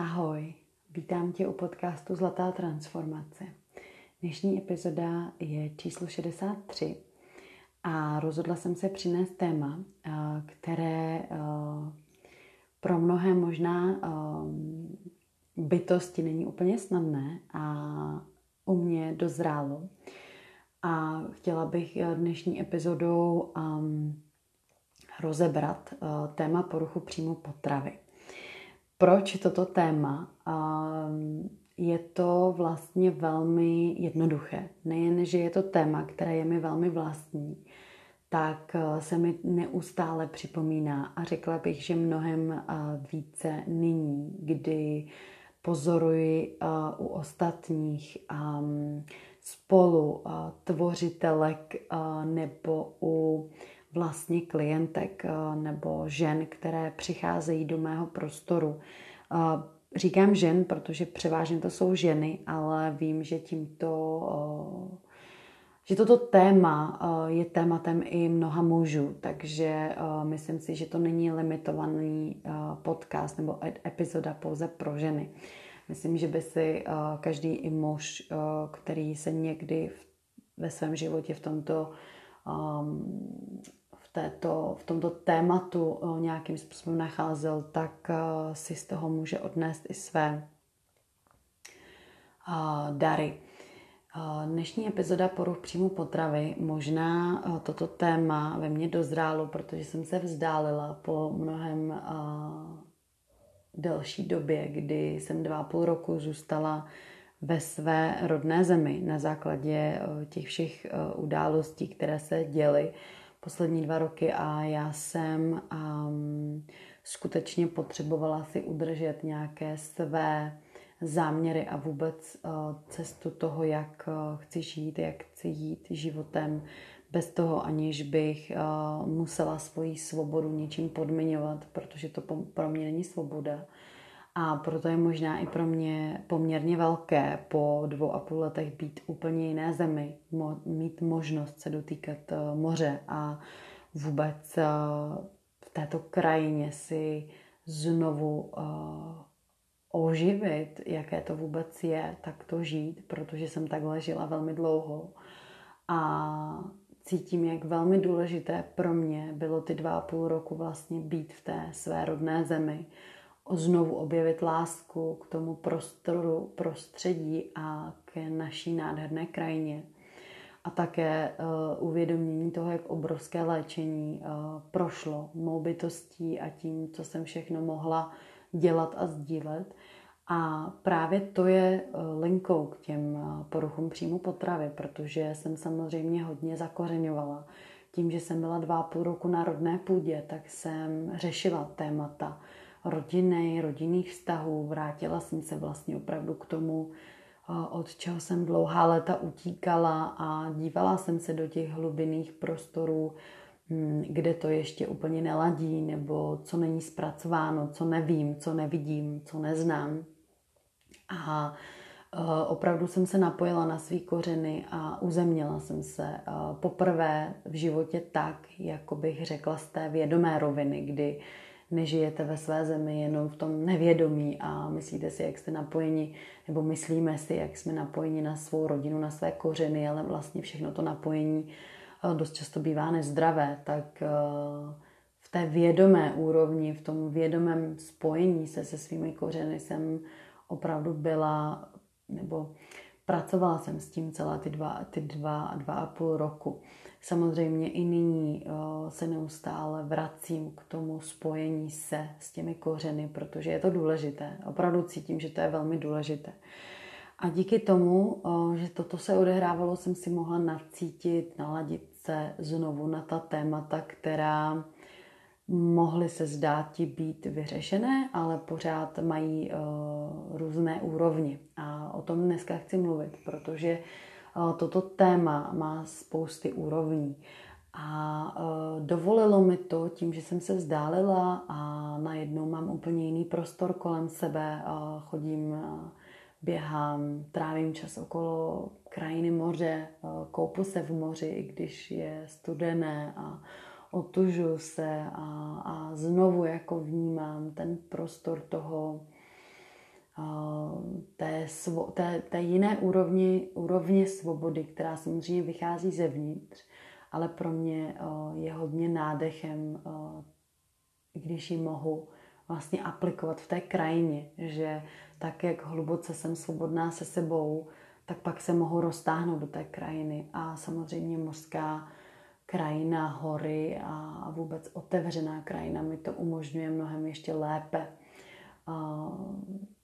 Ahoj, vítám tě u podcastu Zlatá transformace. Dnešní epizoda je číslo 63 a rozhodla jsem se přinést téma, eh, které eh, pro mnohé možná eh, bytosti není úplně snadné a u mě dozrálo. A chtěla bych dnešní epizodou rozebrat téma poruchu příjmu potravy. Proč toto téma? Je to vlastně velmi jednoduché. Nejen, že je to téma, které je mi velmi vlastní, tak eh, se mi neustále připomíná a řekla bych, že mnohem eh, více nyní, kdy pozoruji eh, u ostatních spolu tvořitelek nebo u vlastně klientek eh, nebo žen, které přicházejí do mého prostoru. Eh, říkám žen, protože převážně to jsou ženy, ale vím, že tímto, eh, že toto téma je tématem i mnoha mužů, takže myslím si, že to není limitovaný podcast nebo epizoda pouze pro ženy. Myslím, že by si každý i muž, který se někdy ve svém životě v tomto této, v tomto tématu eh, nějakým způsobem nacházel, tak eh, si z toho může odnést i své eh, dary. Dnešní epizoda poruch příjmu potravy možná toto téma ve mně dozrálo, protože jsem se vzdálila po mnohem delší době, kdy jsem dva půl roku zůstala ve své rodné zemi na základě těch všech událostí, které se děly poslední dva roky a já jsem um, skutečně potřebovala si udržet nějaké své záměry a vůbec uh, cestu toho, jak uh, chci žít, jak chci jít životem bez toho, aniž bych uh, musela svoji svobodu něčím podmiňovat, protože to pro mě není svoboda. A proto je možná i pro mě poměrně velké po dvou a půl letech být úplně jiné zemi, mo- mít možnost se dotýkat uh, moře a vůbec uh, v této krajině si znovu uh, oživit, jaké to vůbec je, tak to žít, protože jsem takhle žila velmi dlouho. A cítím, jak velmi důležité pro mě bylo ty dva a půl roku vlastně být v té své rodné zemi znovu objevit lásku k tomu prostoru, prostředí a k naší nádherné krajině. A také uh, uvědomění toho, jak obrovské léčení uh, prošlo mou bytostí a tím, co jsem všechno mohla dělat a sdílet. A právě to je uh, linkou k těm poruchům příjmu potravy, protože jsem samozřejmě hodně zakořeňovala. Tím, že jsem byla dva půl roku na rodné půdě, tak jsem řešila témata rodiny, rodinných vztahů. Vrátila jsem se vlastně opravdu k tomu, eh, od čeho jsem dlouhá léta utíkala a dívala jsem se do těch hlubinných prostorů, hm, kde to ještě úplně neladí, nebo co není zpracováno, co nevím, co nevidím, co neznám. A eh, opravdu jsem se napojila na svý kořeny a uzemnila jsem se eh, poprvé v životě tak, jako bych řekla z té vědomé roviny, kdy nežijete ve své zemi jenom v tom nevědomí a myslíte si, jak jste napojeni, nebo myslíme si, jak jsme napojeni na svou rodinu, na své kořeny, ale vlastně všechno to napojení eh, dost často bývá nezdravé, tak eh, v té vědomé úrovni, v tom vědomém spojení se se svými kořeny jsem opravdu byla, nebo pracovala jsem s tím celá ty dva, ty dva, dva a půl roku. Samozřejmě i nyní eh, se neustále vracím k tomu spojení se s těmi kořeny, protože je to důležité. Opravdu cítím, že to je velmi důležité. A díky tomu, eh, že toto se odehrávalo, jsem si mohla nacítit, naladit se znovu na ta témata, která mohly se zdát být vyřešené, ale pořád mají uh, různé úrovně. A o tom dneska chci mluvit, protože toto téma má spousty úrovní. A e, dovolilo mi to tím, že jsem se vzdálila a najednou mám úplně jiný prostor kolem sebe. Chodím, běhám, trávím čas okolo krajiny moře, koupu se v moři, i když je studené a otužu se a, a znovu jako vnímám ten prostor toho té, svo, té, té jiné úrovni, úrovně svobody, která samozřejmě vychází zevnitř, ale pro mě je hodně nádechem, když ji mohu vlastně aplikovat v té krajině, že tak, jak hluboce jsem svobodná se sebou, tak pak se mohu roztáhnout do té krajiny. A samozřejmě mořská krajina, hory a vůbec otevřená krajina mi to umožňuje mnohem ještě lépe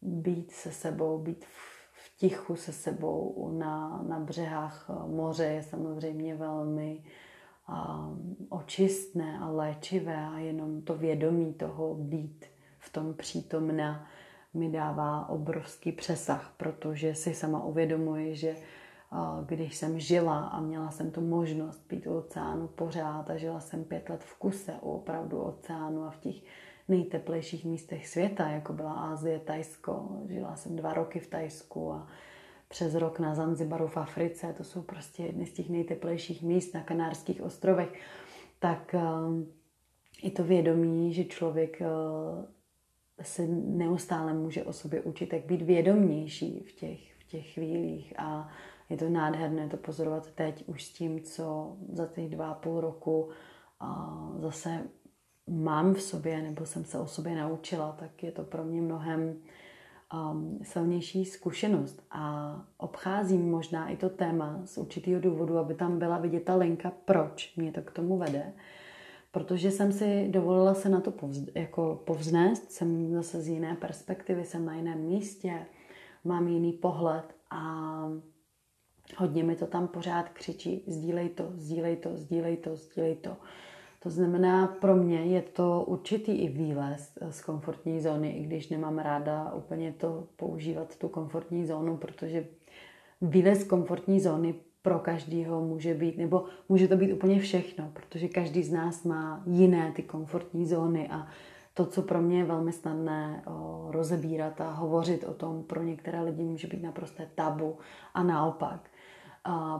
být se sebou, být v tichu se sebou na, na břehách moře je samozřejmě velmi očistné a léčivé a jenom to vědomí toho být v tom přítomna mi dává obrovský přesah, protože si sama uvědomuji, že když jsem žila a měla jsem tu možnost být u oceánu pořád a žila jsem pět let v kuse u opravdu oceánu a v těch nejteplejších místech světa, jako byla Ázie, Tajsko. Žila jsem dva roky v Tajsku a přes rok na Zanzibaru v Africe. To jsou prostě jedny z těch nejteplejších míst na Kanárských ostrovech. Tak i to vědomí, že člověk se neustále může o sobě učit, jak být vědomější v těch, v těch chvílích a je to nádherné to pozorovat teď už s tím, co za těch dva a půl roku a zase mám v sobě, nebo jsem se o sobě naučila, tak je to pro mě mnohem um, silnější zkušenost. A obcházím možná i to téma z určitého důvodu, aby tam byla vidět ta linka, proč mě to k tomu vede protože jsem si dovolila se na to povz, jako povznést, jsem zase z jiné perspektivy, jsem na jiném místě, mám jiný pohled a hodně mi to tam pořád křičí, sdílej to, sdílej to, sdílej to, sdílej to. To znamená, pro mě je to určitý i výlez z komfortní zóny, i když nemám ráda úplně to používat, tu komfortní zónu, protože výlez z komfortní zóny pro každého může být, nebo může to být úplně všechno, protože každý z nás má jiné ty komfortní zóny a to, co pro mě je velmi snadné o, rozebírat a hovořit o tom, pro některé lidi může být naprosté tabu a naopak.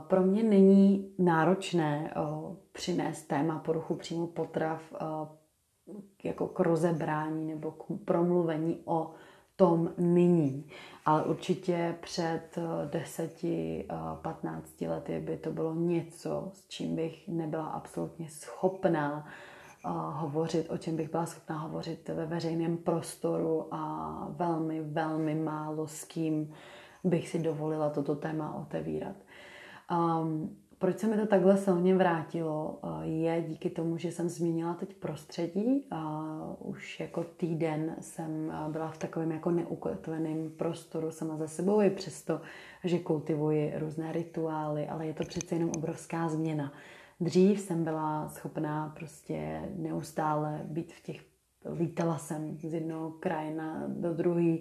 Pro mě není náročné o, přinést téma poruchu příjmu potrav o, jako k rozebrání nebo k promluvení o tom nyní. Ale určitě před 10-15 eh, lety by to bylo něco, s čím bych nebyla absolutně schopná eh, hovořit, o čem bych byla schopná hovořit ve veřejném prostoru a velmi, velmi málo s kým bych si dovolila toto téma otevírat. Um, proč se mi to takhle silně vrátilo, eh, je díky tomu, že jsem změnila teď prostředí. Už jako týden jsem eh, byla v takovém jako neukotveném prostoru sama za sebou, i přesto, že kultivuji různé rituály, ale je to přece jenom obrovská změna. Dřív jsem byla schopná prostě neustále být v těch, lítala jsem z jednoho krajina do druhého,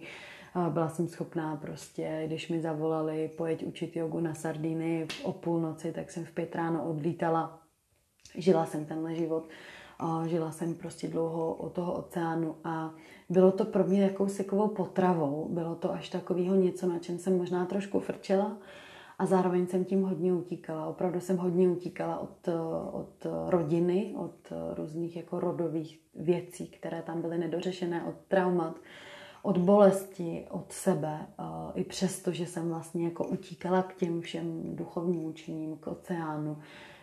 byla jsem schopná prostě, když mi zavolali pojeď učit jogu na Sardiny o půlnoci, tak jsem v pět ráno odlítala. Žila jsem tenhle život. Žila jsem prostě dlouho od toho oceánu a bylo to pro mě jakousi takovou potravou. Bylo to až takového něco, na čem jsem možná trošku frčela a zároveň jsem tím hodně utíkala. Opravdu jsem hodně utíkala od, od rodiny, od různých jako rodových věcí, které tam byly nedořešené, od traumat, od bolesti, od sebe, i přesto, že jsem vlastně jako utíkala k těm všem duchovním učením, k oceánu,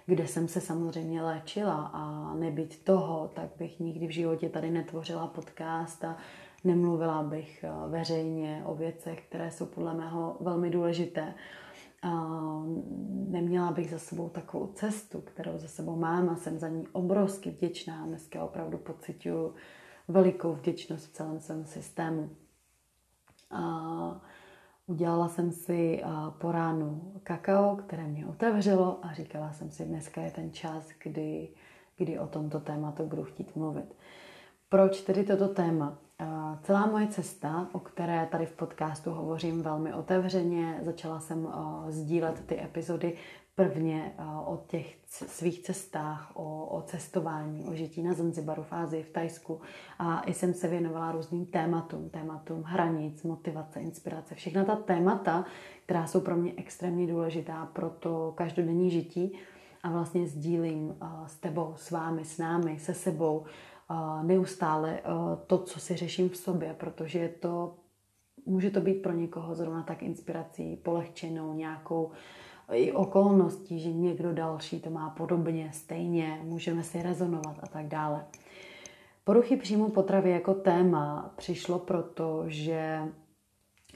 kde jsem se samozřejmě léčila a nebyt toho, tak bych nikdy v životě tady netvořila podcast a nemluvila bych veřejně o věcech, které jsou podle mého velmi důležité. Neměla bych za sebou takovou cestu, kterou za sebou mám a jsem za ní obrovsky vděčná. Dneska opravdu pocituju velikou vděčnost v celém svém systému. A udělala jsem si po ránu kakao, které mě otevřelo a říkala jsem si, dneska je ten čas, kdy, kdy o tomto tématu budu chtít mluvit. Proč tedy toto téma? Celá moje cesta, o které tady v podcastu hovořím velmi otevřeně, začala jsem sdílet ty epizody prvně eh, o těch svých cestách, o, o cestování, o žití na Zanzibaru, v Ázii, v Tajsku a i jsem se věnovala různým tématům, tématům hranic, motivace, inspirace, všechna ta témata, která jsou pro mě extrémně důležitá pro to každodenní žití. A vlastně sdílím eh, s tebou, s vámi, s námi, se sebou eh, neustále to, co si řeším v sobě, protože to může to být pro někoho zrovna tak inspirací, polehčenou nějakou i okolností, že někdo další to má podobně, stejně, můžeme si rezonovat a tak dále. Poruchy příjmu potravy jako téma přišlo proto, že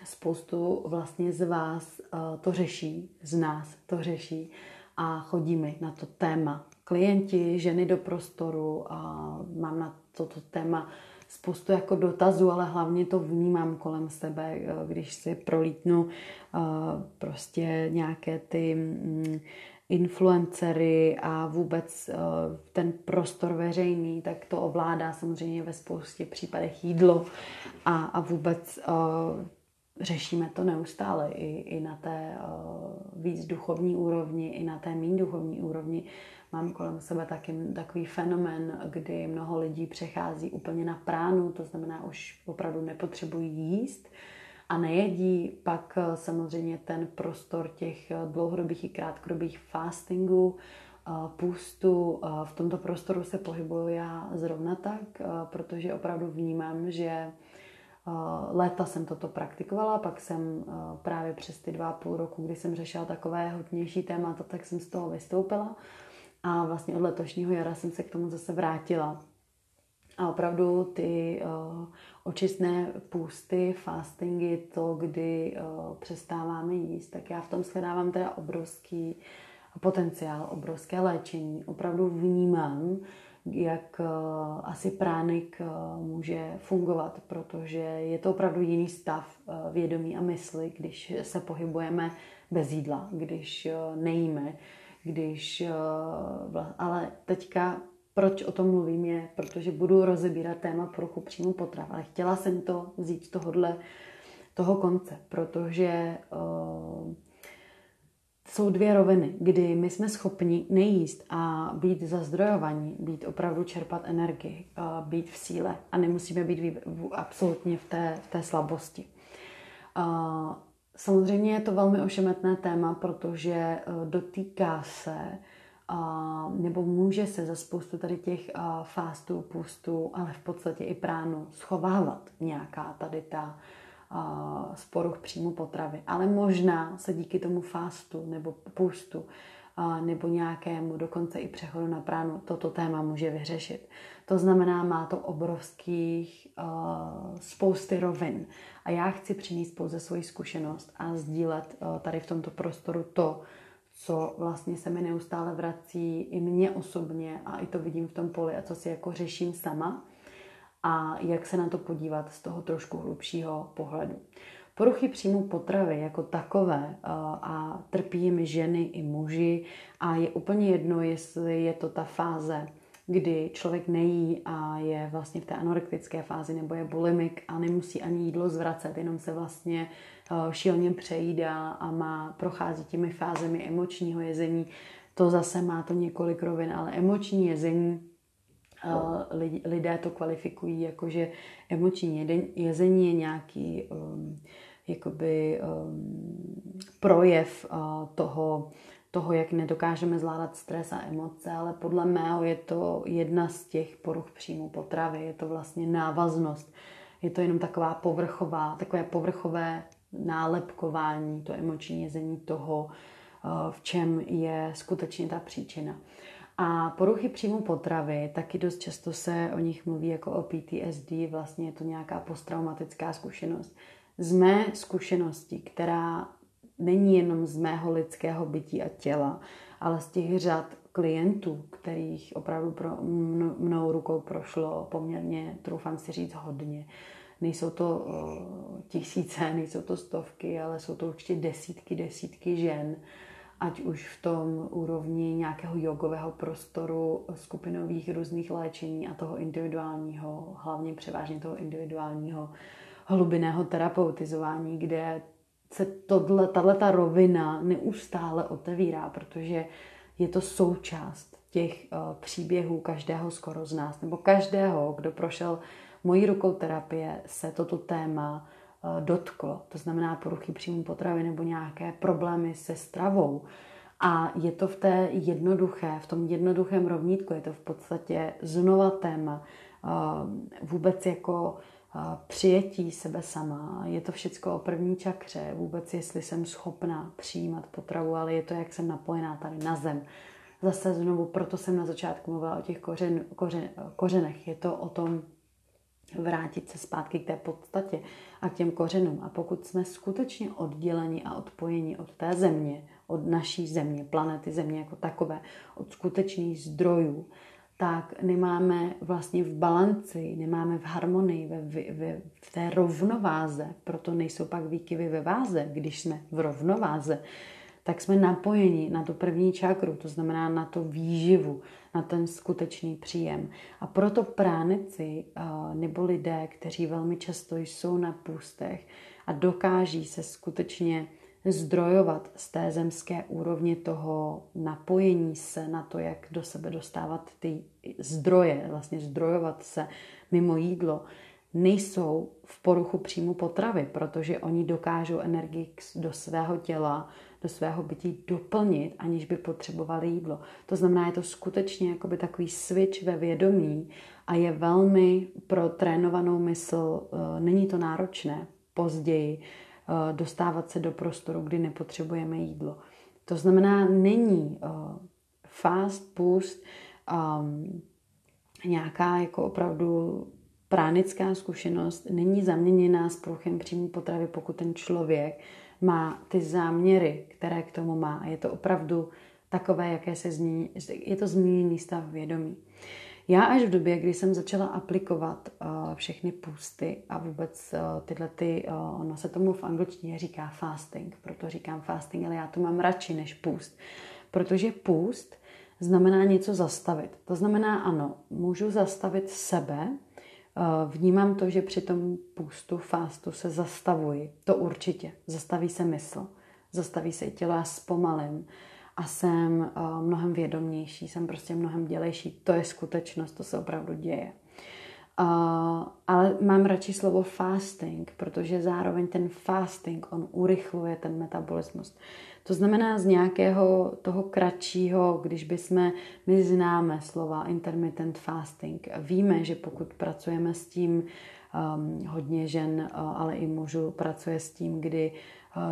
spoustu vlastně z vás eh, to řeší, z nás to řeší a chodíme na to téma. Klienti, ženy do prostoru a mám na toto téma spoustu jako dotazů, ale hlavně to vnímám kolem sebe, eh, když si prolítnu eh, prostě nějaké ty mm, influencery a vůbec ten prostor veřejný, tak to ovládá samozřejmě ve spoustě případech jídlo a, a vůbec řešíme to neustále i, i na té uh, víc duchovní úrovni, i na té méně duchovní úrovni. Mám kolem sebe taky takový fenomen, kdy mnoho lidí přechází úplně na pránu, to znamená, už opravdu nepotřebují jíst a nejedí. Pak uh, samozřejmě ten prostor těch dlouhodobých i krátkodobých fastingů, uh, půstu, v tomto prostoru se pohybuju já zrovna tak, protože opravdu vnímám, že Léta jsem toto praktikovala, pak jsem právě přes ty dva půl roku, kdy jsem řešila takové hodnější témata, tak jsem z toho vystoupila a vlastně od letošního jara jsem se k tomu zase vrátila. A opravdu ty uh, očistné půsty, fastingy, to, kdy uh, přestáváme jíst, tak já v tom shledávám teda obrovský potenciál, obrovské léčení. Opravdu vnímám, jak eh, asi pránik eh, může fungovat, protože je to opravdu jiný stav eh, vědomí a mysli, když se pohybujeme bez jídla, když nejíme, když... Ale teďka proč o tom mluvím je, protože budu rozebírat téma poruchu příjmu potrav, ale chtěla jsem to vzít z tohohle toho konce, protože uh, jsou dvě roviny, kdy my jsme schopni nejíst a být zazdrojovaní, být opravdu čerpat energii, být v síle a nemusíme být absolutně v té, v té slabosti. Samozřejmě je to velmi ošemetné téma, protože e, dotýká se nebo může se za spoustu tady těch fastů, pustů, ale v podstatě i pránu schovávat nějaká tady ta z poruch příjmu potravy. Ale možná se díky tomu fastu nebo pustu nebo nějakému dokonce i přechodu na pránu toto téma může vyřešit. To znamená, má to obrovských uh, spousty rovin. A já chci přinést pouze svoji zkušenost a sdílet uh, tady v tomto prostoru to, co vlastně se mi neustále vrací i mně osobně a i to vidím v tom poli a co si jako řeším sama a jak se na to podívat z toho trošku hlubšího pohledu. Poruchy příjmu potravy jako takové a trpí jim ženy i muži a je úplně jedno, jestli je to ta fáze, kdy člověk nejí a je vlastně v té anorektické fázi nebo je bulimik a nemusí ani jídlo zvracet, jenom se vlastně šíleně přejídá a má, prochází těmi fázemi emočního jezení. To zase má to několik rovin, ale emoční jezení lidé to kvalifikují jako, že emoční jezení je nějaký um, jakoby um, projev uh, toho, toho, jak nedokážeme zvládat stres a emoce, ale podle mého je to jedna z těch poruch příjmu potravy. Je to vlastně návaznost. Je to jenom taková povrchová, takové povrchové nálepkování, to emoční jezení toho, uh, v čem je skutečně ta příčina. A poruchy příjmu potravy, taky dost často se o nich mluví jako o PTSD, vlastně je to nějaká posttraumatická zkušenost. Z mé zkušenosti, která není jenom z mého lidského bytí a těla, ale z těch řad klientů, kterých opravdu pro mnou rukou prošlo poměrně, troufám si říct, hodně. Nejsou to tisíce, nejsou to stovky, ale jsou to určitě desítky, desítky žen, ať už v tom úrovni nějakého jogového prostoru, skupinových různých léčení a toho individuálního, hlavně převážně toho individuálního hlubinného terapeutizování, kde se tahle ta rovina neustále otevírá, protože je to součást těch uh, příběhů každého skoro z nás, nebo každého, kdo prošel mojí rukou terapie, se toto téma Eh, dotklo, to znamená poruchy příjmu potravy nebo nějaké problémy se stravou. A je to v té jednoduché, v tom jednoduchém rovnítku, je to v podstatě znova téma eh, vůbec jako přijetí sebe sama. Je to všechno o první čakře, vůbec jestli jsem schopná přijímat potravu, ale je to, jak jsem napojená tady na zem. Zase znovu, proto jsem na začátku mluvila o těch kořen, kořen, kořenech. Je to o tom vrátit se zpátky k té podstatě a k těm kořenům. A pokud jsme skutečně odděleni a odpojeni od té země, od naší země, planety země jako takové, od skutečných zdrojů, tak nemáme vlastně v balanci, nemáme v harmonii, ve, ve, v té rovnováze, proto nejsou pak výkyvy ve váze, když jsme v rovnováze, tak jsme napojeni na tu první čakru, to znamená na to výživu, na ten skutečný příjem. A proto pránici nebo lidé, kteří velmi často jsou na půstech a dokáží se skutečně zdrojovat z té zemské úrovně toho napojení se na to, jak do sebe dostávat ty zdroje, vlastně zdrojovat se mimo jídlo, nejsou v poruchu příjmu potravy, protože oni dokážou energii do svého těla, do svého bytí doplnit, aniž by potřebovali jídlo. To znamená, je to skutečně jakoby takový switch ve vědomí a je velmi pro trénovanou mysl, eh, není to náročné později dostávat se do prostoru, kdy nepotřebujeme jídlo. To znamená, není eh, fast půst um, nějaká jako opravdu pránická zkušenost, není zaměněná s pruchem příjmu potravy, pokud ten člověk má ty záměry, které k tomu má. A je to opravdu takové, jaké se zní, je to zmíněný stav vědomí. Já až v době, kdy jsem začala aplikovat uh, všechny půsty a vůbec uh, tyhle ty, uh, ono se tomu v angličtině říká fasting, proto říkám fasting, ale já to mám radši než půst. Protože půst znamená něco zastavit. To znamená, ano, můžu zastavit sebe, vnímám to, že při tom půstu, fástu se zastavuji. To určitě. Zastaví se mysl, zastaví se tělo, já zpomalím a jsem eh, mnohem vědomější, jsem prostě mnohem dělejší. To je skutečnost, to se opravdu děje. Uh, ale mám radši slovo fasting, protože zároveň ten fasting, on urychluje ten metabolismus. To znamená z nějakého toho kratšího, když bychom, my známe slova intermittent fasting, víme, že pokud pracujeme s tím, um, hodně žen, uh, ale i mužů pracuje s tím, kdy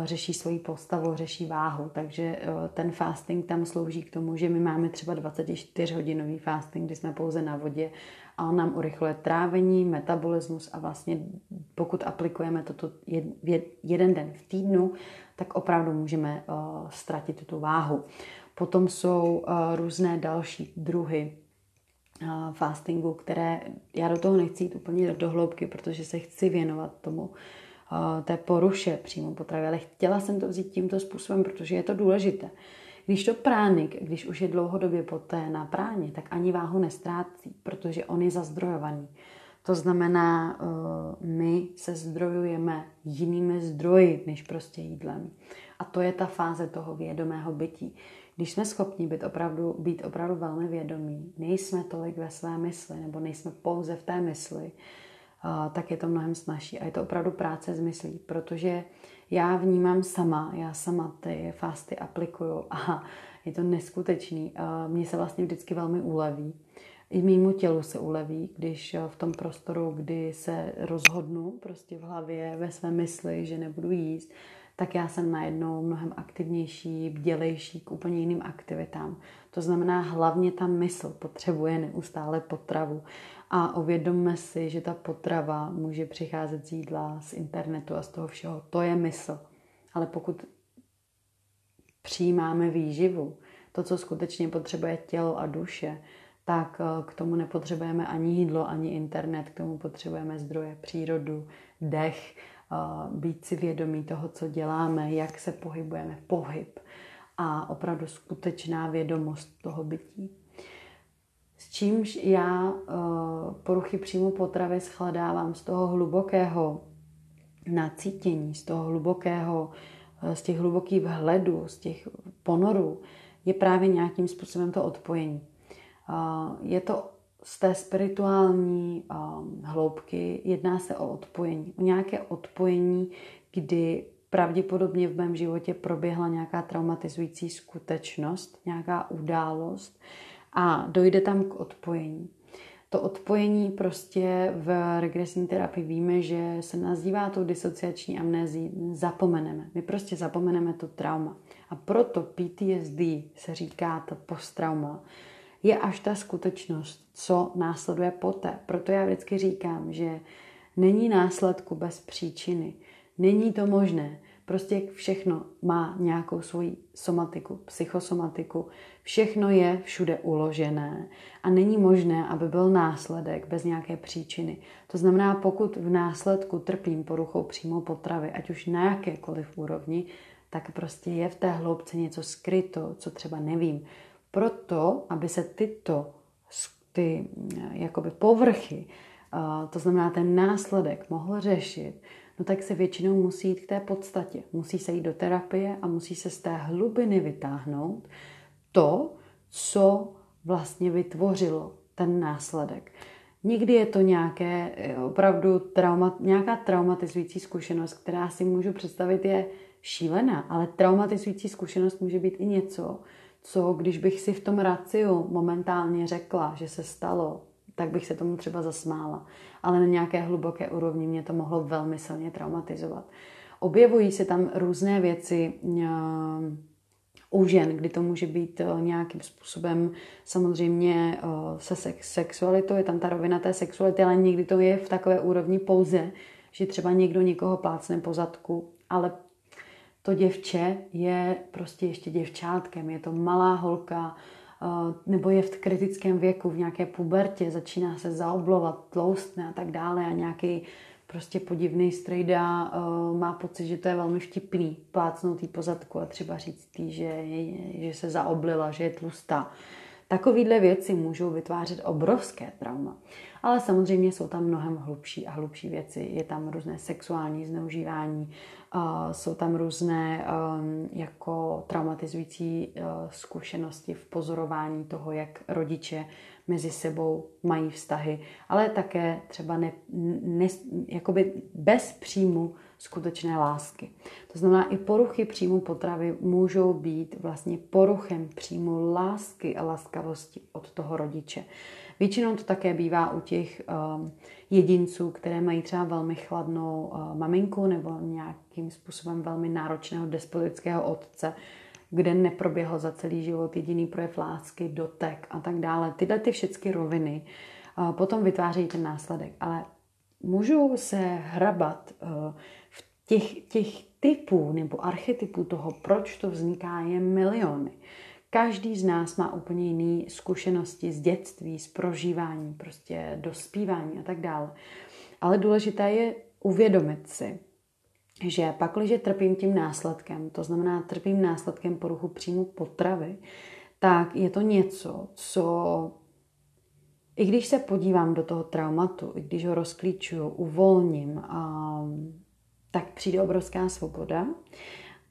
řeší svoji postavu, řeší váhu. Takže uh, ten fasting tam slouží k tomu, že my máme třeba 24-hodinový fasting, kdy jsme pouze na vodě a on nám urychluje trávení, metabolismus a vlastně pokud aplikujeme toto jeden den v týdnu, tak opravdu můžeme uh, ztratit tu váhu. Potom jsou různé další druhy uh, fastingu, které já do toho nechci jít úplně do hloubky, protože se chci věnovat tomu té poruše přímo potravy, ale chtěla jsem to vzít tímto způsobem, protože je to důležité. Když to pránik, když už je dlouhodobě poté na práně, tak ani váhu nestrácí, protože on je zazdrojovaný. To znamená, eh, my se zdrojujeme jinými zdroji než prostě jídlem. A to je ta fáze toho vědomého bytí. Když jsme schopni být opravdu, být opravdu velmi vědomí, nejsme tolik ve své mysli, nebo nejsme pouze v té mysli, eh, tak je to mnohem snažší. A je to opravdu práce s myslí, protože já vnímám sama, já sama ty fasty aplikuju a je to neskutečný. Mně se vlastně vždycky velmi uleví i mýmu tělu se uleví, když eh, v tom prostoru, kdy se rozhodnu prostě v hlavě, ve své mysli, že nebudu jíst, tak já jsem najednou mnohem aktivnější, bdělejší k úplně jiným aktivitám. To znamená, hlavně ta mysl potřebuje neustále potravu. A uvědomme si, že ta potrava může přicházet z jídla, z internetu a z toho všeho. To je mysl. Ale pokud přijímáme výživu, to, co skutečně potřebuje tělo a duše, tak eh, k tomu nepotřebujeme ani jídlo, ani internet, k tomu potřebujeme zdroje, přírodu, dech, eh, být si vědomí toho, co děláme, jak se pohybujeme, pohyb a opravdu skutečná vědomost toho bytí. S čímž já eh, poruchy příjmu potravy shledávám z toho hlubokého nacítění, z toho hlubokého, z těch hlubokých vhledů, z těch ponorů, je právě nějakým způsobem to odpojení. Je to z té spirituální hloubky, jedná se o odpojení. O nějaké odpojení, kdy pravděpodobně v mém životě proběhla nějaká traumatizující skutečnost, nějaká událost a dojde tam k odpojení. To odpojení prostě v regresní terapii víme, že se nazývá to disociační amnézí. Zapomeneme. My prostě zapomeneme to trauma. A proto PTSD se říká to posttrauma. Je až ta skutečnost, co následuje poté. Proto já vždycky říkám, že není následku bez příčiny. Není to možné. Prostě všechno má nějakou svoji somatiku, psychosomatiku. Všechno je všude uložené a není možné, aby byl následek bez nějaké příčiny. To znamená, pokud v následku trpím poruchou přímo potravy, ať už na jakékoliv úrovni, tak prostě je v té hloubce něco skryto, co třeba nevím. Proto, aby se tyto ty jakoby povrchy, to znamená ten následek, mohl řešit, no tak se většinou musí jít k té podstatě. Musí se jít do terapie a musí se z té hlubiny vytáhnout to, co vlastně vytvořilo ten následek. Někdy je to nějaké opravdu trauma, nějaká traumatizující zkušenost, která si můžu představit je šílená, ale traumatizující zkušenost může být i něco, co když bych si v tom raciu momentálně řekla, že se stalo, tak bych se tomu třeba zasmála. Ale na nějaké hluboké úrovni mě to mohlo velmi silně traumatizovat. Objevují se tam různé věci eh, u žen, kdy to může být eh, nějakým způsobem samozřejmě eh, se sex, sexualitou, je tam ta rovina té sexuality, ale někdy to je v takové úrovni pouze, že třeba někdo někoho plácne po zadku, ale to děvče je prostě ještě děvčátkem, je to malá holka, nebo je v kritickém věku, v nějaké pubertě, začíná se zaoblovat, tloustne a tak dále a nějaký prostě podivný strejda uh, má pocit, že to je velmi vtipný plácnout jí pozadku a třeba říct tý, že, že se zaoblila, že je tlustá. Takovýhle věci můžou vytvářet obrovské trauma. Ale samozřejmě jsou tam mnohem hlubší a hlubší věci. Je tam různé sexuální zneužívání, jsou tam různé um, jako traumatizující uh, zkušenosti v pozorování toho, jak rodiče mezi sebou mají vztahy, ale také třeba ne, ne, jakoby bez příjmu skutečné lásky. To znamená, i poruchy příjmu potravy můžou být vlastně poruchem příjmu lásky a laskavosti od toho rodiče. Většinou to také bývá u těch um, jedinců, které mají třeba velmi chladnou uh, maminku nebo nějakým způsobem velmi náročného despotického otce, kde neproběhl za celý život jediný projev lásky, dotek a tak dále. Tyhle ty všechny roviny uh, potom vytvářejí ten následek. Ale můžou se hrabat uh, v těch, těch typů nebo archetypů toho, proč to vzniká, je miliony. Každý z nás má úplně jiné zkušenosti z dětství, z prožívání, prostě dospívání a tak dále. Ale důležité je uvědomit si, že pak, když trpím tím následkem, to znamená trpím následkem poruchu příjmu potravy, tak je to něco, co i když se podívám do toho traumatu, i když ho rozklíčuju, uvolním, tak přijde obrovská svoboda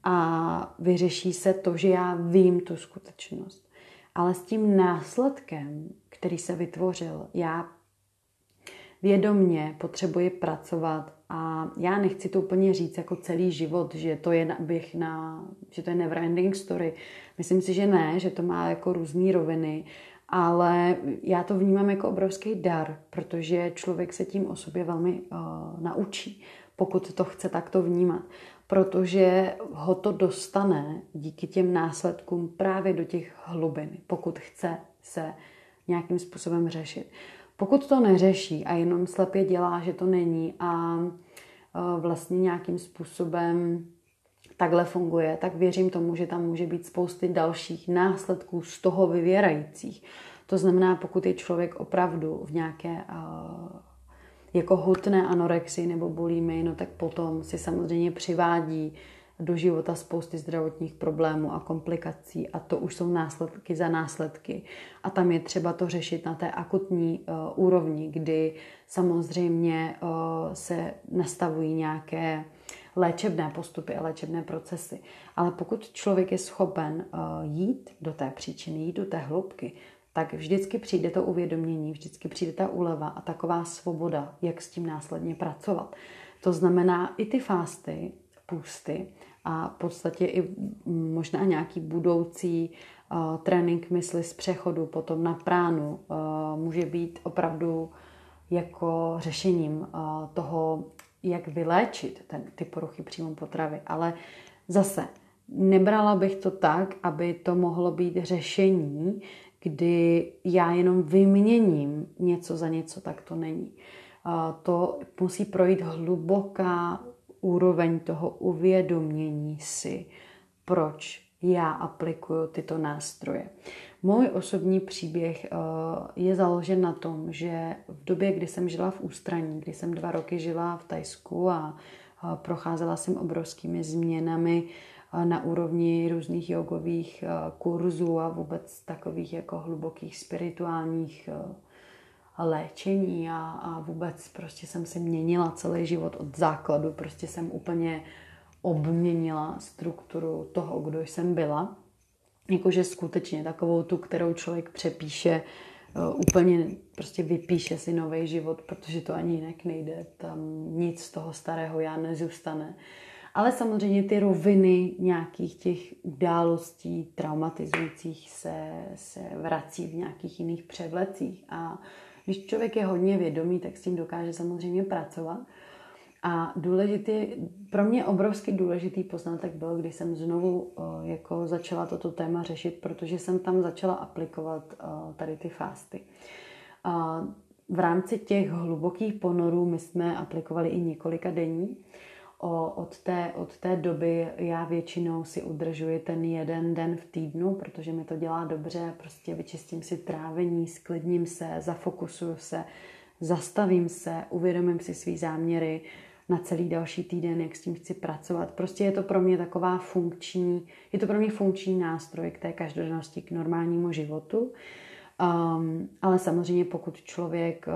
a vyřeší se to, že já vím tu skutečnost. Ale s tím následkem, který se vytvořil, já vědomně potřebuji pracovat a já nechci to úplně říct jako celý život, že to je běh na, že to je never ending story. Myslím si, že ne, že to má jako různé roviny, ale já to vnímám jako obrovský dar, protože člověk se tím o sobě velmi uh, naučí, pokud to chce takto vnímat protože ho to dostane díky těm následkům právě do těch hlubin, pokud chce se nějakým způsobem řešit. Pokud to neřeší a jenom slepě dělá, že to není a vlastně nějakým způsobem takhle funguje, tak věřím tomu, že tam může být spousty dalších následků z toho vyvěrajících. To znamená, pokud je člověk opravdu v nějaké jako hutné anorexii nebo bulimy, no tak potom si samozřejmě přivádí do života spousty zdravotních problémů a komplikací a to už jsou následky za následky. A tam je třeba to řešit na té akutní uh, úrovni, kdy samozřejmě uh, se nastavují nějaké léčebné postupy a léčebné procesy. Ale pokud člověk je schopen uh, jít do té příčiny, jít do té hloubky, tak vždycky přijde to uvědomění, vždycky přijde ta úleva a taková svoboda, jak s tím následně pracovat. To znamená i ty fásty, půsty a v podstatě i možná nějaký budoucí trénink mysli z přechodu potom na pránu může být opravdu jako řešením toho, jak vyléčit ten, ty poruchy příjmu potravy. Ale zase, nebrala bych to tak, aby to mohlo být řešení, kdy já jenom vyměním něco za něco, tak to není. To musí projít hluboká úroveň toho uvědomění si, proč já aplikuju tyto nástroje. Můj osobní příběh eh, je založen na tom, že v době, kdy jsem žila v ústraní, kdy jsem dva roky žila v Tajsku a procházela jsem obrovskými změnami eh, na úrovni různých jogových eh, kurzů a vůbec takových jako hlubokých spirituálních léčení a, a vůbec prostě jsem si měnila celý život od základu, prostě jsem úplně obměnila strukturu toho, kdo jsem byla. Jakože skutečně takovou tu, kterou člověk přepíše, e, úplně prostě vypíše si nový život, protože to ani jinak nejde. Tam nic z toho starého já nezůstane. Ale samozřejmě ty roviny nějakých těch událostí traumatizujících se, se vrací v nějakých jiných převlecích. A když člověk je hodně vědomý, tak s tím dokáže samozřejmě pracovat. A důležitý, pro mě obrovsky důležitý poznatek byl, když jsem znovu uh, jako začala toto téma řešit, protože jsem tam začala aplikovat uh, tady ty fásty. Uh, v rámci těch hlubokých ponorů my jsme aplikovali i několika denní o, od, té, od té doby já většinou si udržuji ten jeden den v týdnu, protože mi to dělá dobře, prostě vyčistím si trávení, sklidním se, zafokusuju se, zastavím se, uvědomím si svý záměry na celý další týden, jak s tím chci pracovat. Prostě je to pro mě taková funkční, je to pro mě funkční nástroj k té každodennosti, k normálnímu životu. Um, ale samozřejmě pokud člověk uh,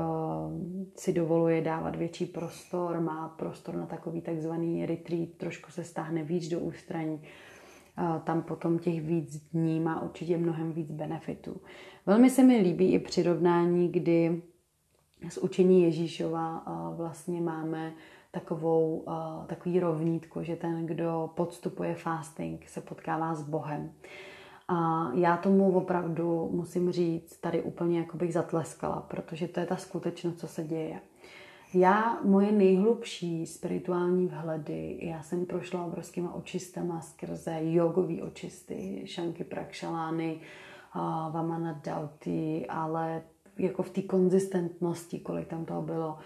si dovoluje dávat větší prostor, má prostor na takový takzvaný retreat, trošku se stáhne víc do ústraní, uh, tam potom těch víc dní má určitě mnohem víc benefitů. Velmi se mi líbí i přirovnání, kdy z učení Ježíšova uh, vlastně máme takovou, uh, takový rovnítko, že ten, kdo podstupuje fasting, se potkává s Bohem. A já tomu opravdu musím říct, tady úplně jako bych zatleskala, protože to je ta skutečnost, co se děje. Já, moje nejhlubší spirituální vhledy, já jsem prošla obrovskýma očistama skrze jogový očisty, šanky prakšalány, vamana dauty, ale jako v té konzistentnosti, kolik tam toho bylo,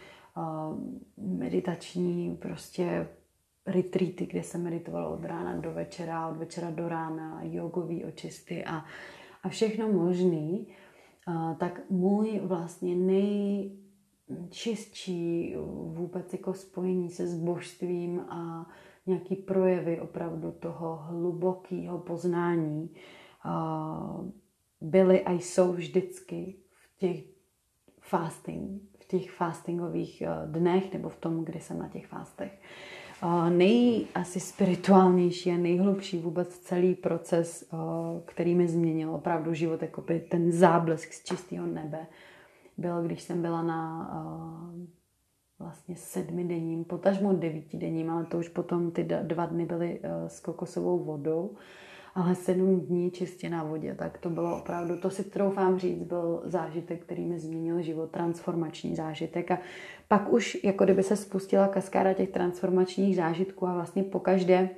meditační prostě retreaty, kde se meditovalo od rána do večera, od večera do rána, jogový očisty a, a všechno možný, a, tak můj vlastně nejčistší vůbec jako spojení se s božstvím a nějaký projevy opravdu toho hlubokého poznání a, byly a jsou vždycky v těch fasting, těch fastingových dnech nebo v tom, kdy jsem na těch fastech nej asi spirituálnější a nejhlubší vůbec celý proces, který mi změnil opravdu život, jako by ten záblesk z čistého nebe, byl, když jsem byla na vlastně sedmidenním, potažmo devítidenním, ale to už potom ty dva dny byly s kokosovou vodou ale sedm dní čistě na vodě, tak to bylo opravdu, to si troufám říct, byl zážitek, který mi změnil život, transformační zážitek a pak už jako kdyby se spustila kaskáda těch transformačních zážitků a vlastně pokaždé,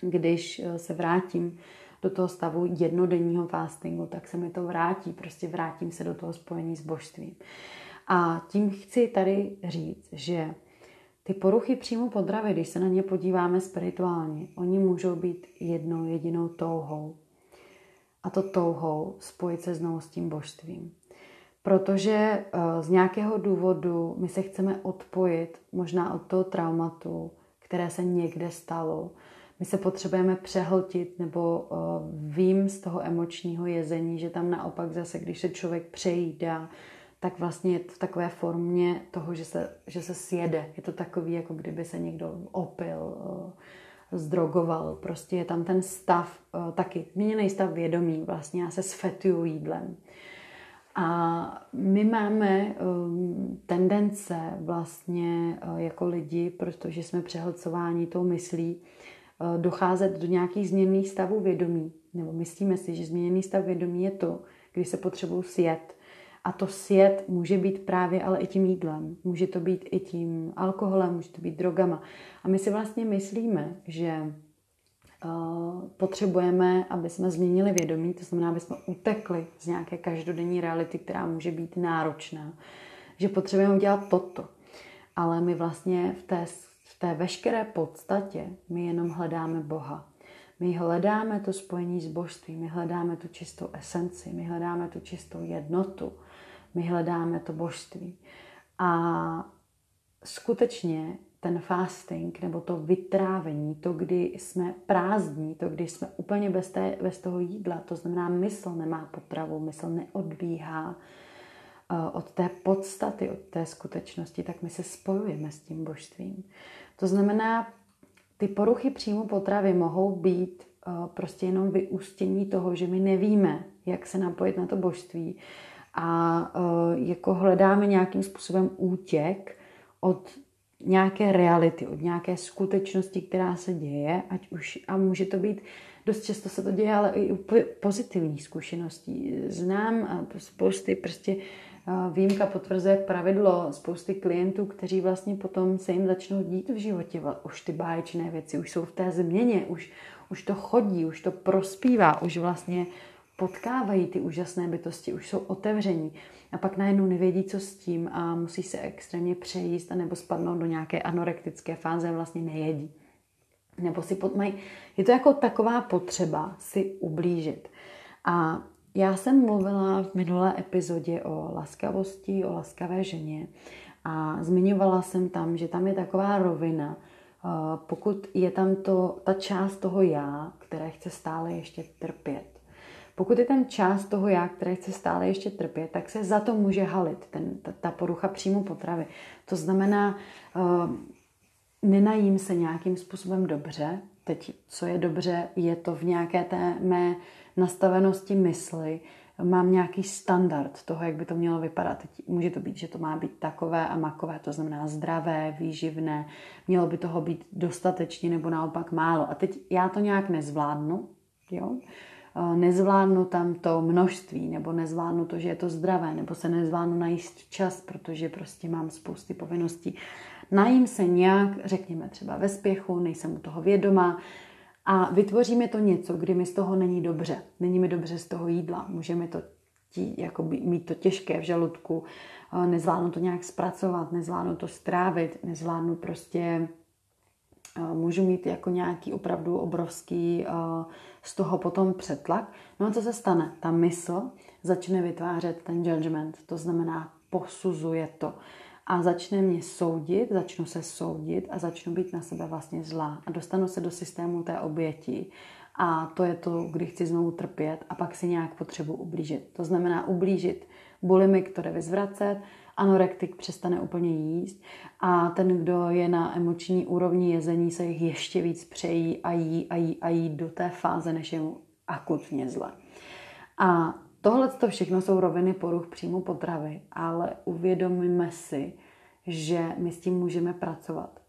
když eh, se vrátím do toho stavu jednodenního fastingu, tak se mi to vrátí, prostě vrátím se do toho spojení s božstvím. A tím chci tady říct, že ty poruchy příjmu potravy, když se na ně podíváme spirituálně, oni můžou být jednou jedinou touhou. A to touhou spojit se znovu s tím božstvím. Protože eh, z nějakého důvodu my se chceme odpojit možná od toho traumatu, které se někde stalo. My se potřebujeme přehltit nebo eh, vím z toho emočního jezení, že tam naopak zase, když se člověk přejídá, tak vlastně je to v takové formě toho, že se, že se sjede. Je to takový, jako kdyby se někdo opil, eh, zdrogoval. Prostě je tam ten stav, eh, taky změněný stav vědomí. Vlastně já se sfetuju jídlem. A my máme um, tendence vlastně uh, jako lidi, protože jsme přehlcováni tou myslí, docházet do nějakých změněných stavů vědomí. Nebo myslíme si, že změněný stav vědomí je to, když se potřebují sjet. A to sjet může být právě ale i tím jídlem. Může to být i tím alkoholem, může to být drogama. A my si vlastně myslíme, že uh, potřebujeme, aby jsme změnili vědomí, to znamená, aby jsme utekli z nějaké každodenní reality, která může být náročná, že potřebujeme udělat toto. Ale my vlastně v té, v té veškeré podstatě my jenom hledáme Boha. My hledáme to spojení s božstvím, my hledáme tu čistou esenci, my hledáme tu čistou jednotu, my hledáme to božství. A skutečně ten fasting nebo to vytrávení, to, kdy jsme prázdní, to, kdy jsme úplně bez, té, bez toho jídla, to znamená, mysl nemá potravu, mysl neodbíhá eh, od té podstaty, od té skutečnosti, tak my se spojujeme s tím božstvím. To znamená, ty poruchy příjmu potravy mohou být eh, prostě jenom vyústění toho, že my nevíme, jak se napojit na to božství a eh, jako hledáme nějakým způsobem útěk od nějaké reality, od nějaké skutečnosti, která se děje, ať už, a může to být, dost často se to děje, ale i u pozitivních zkušeností. Znám spousty prostě výjimka potvrzuje pravidlo spousty klientů, kteří vlastně potom se jim začnou dít v životě. Už ty báječné věci, už jsou v té změně, už, už to chodí, už to prospívá, už vlastně potkávají ty úžasné bytosti, už jsou otevření a pak najednou nevědí, co s tím a musí se extrémně přejíst nebo spadnout do nějaké anorektické fáze vlastně nejedí. Nebo si pod, mají, je to jako taková potřeba si ublížit. A já jsem mluvila v minulé epizodě o laskavosti, o laskavé ženě a zmiňovala jsem tam, že tam je taková rovina, eh, pokud je tam to, ta část toho já, které chce stále ještě trpět. Pokud je ten část toho já, které chce stále ještě trpět, tak se za to může halit ten, ta, ta porucha příjmu potravy. To znamená, uh, nenajím se nějakým způsobem dobře. Teď, co je dobře, je to v nějaké té mé nastavenosti mysli, mám nějaký standard toho, jak by to mělo vypadat. Teď může to být, že to má být takové a makové, to znamená zdravé, výživné, mělo by toho být dostatečně nebo naopak málo. A teď já to nějak nezvládnu, jo? Nezvládnu tam to množství, nebo nezvládnu to, že je to zdravé, nebo se nezvládnu najíst čas, protože prostě mám spousty povinností. Najím se nějak, řekněme třeba ve spěchu, nejsem u toho vědomá, a vytvoříme to něco, kdy mi z toho není dobře. Není mi dobře z toho jídla. Můžeme to tí, jako mít to těžké v žaludku, nezvládnu to nějak zpracovat, nezvládnu to strávit, nezvládnu prostě, můžu mít jako nějaký opravdu obrovský z toho potom přetlak. No a co se stane? Ta mysl začne vytvářet ten judgment, to znamená posuzuje to a začne mě soudit, začnu se soudit a začnu být na sebe vlastně zlá a dostanu se do systému té oběti. A to je to, kdy chci znovu trpět a pak si nějak potřebu ublížit. To znamená ublížit to jde vyzvracet, anorektik přestane úplně jíst a ten, kdo je na emoční úrovni jezení, se jich ještě víc přejí a jí a jí a jí do té fáze, než je mu akutně zle. A Tohle to všechno jsou roviny poruch příjmu potravy, ale uvědomíme si, že my s tím můžeme pracovat.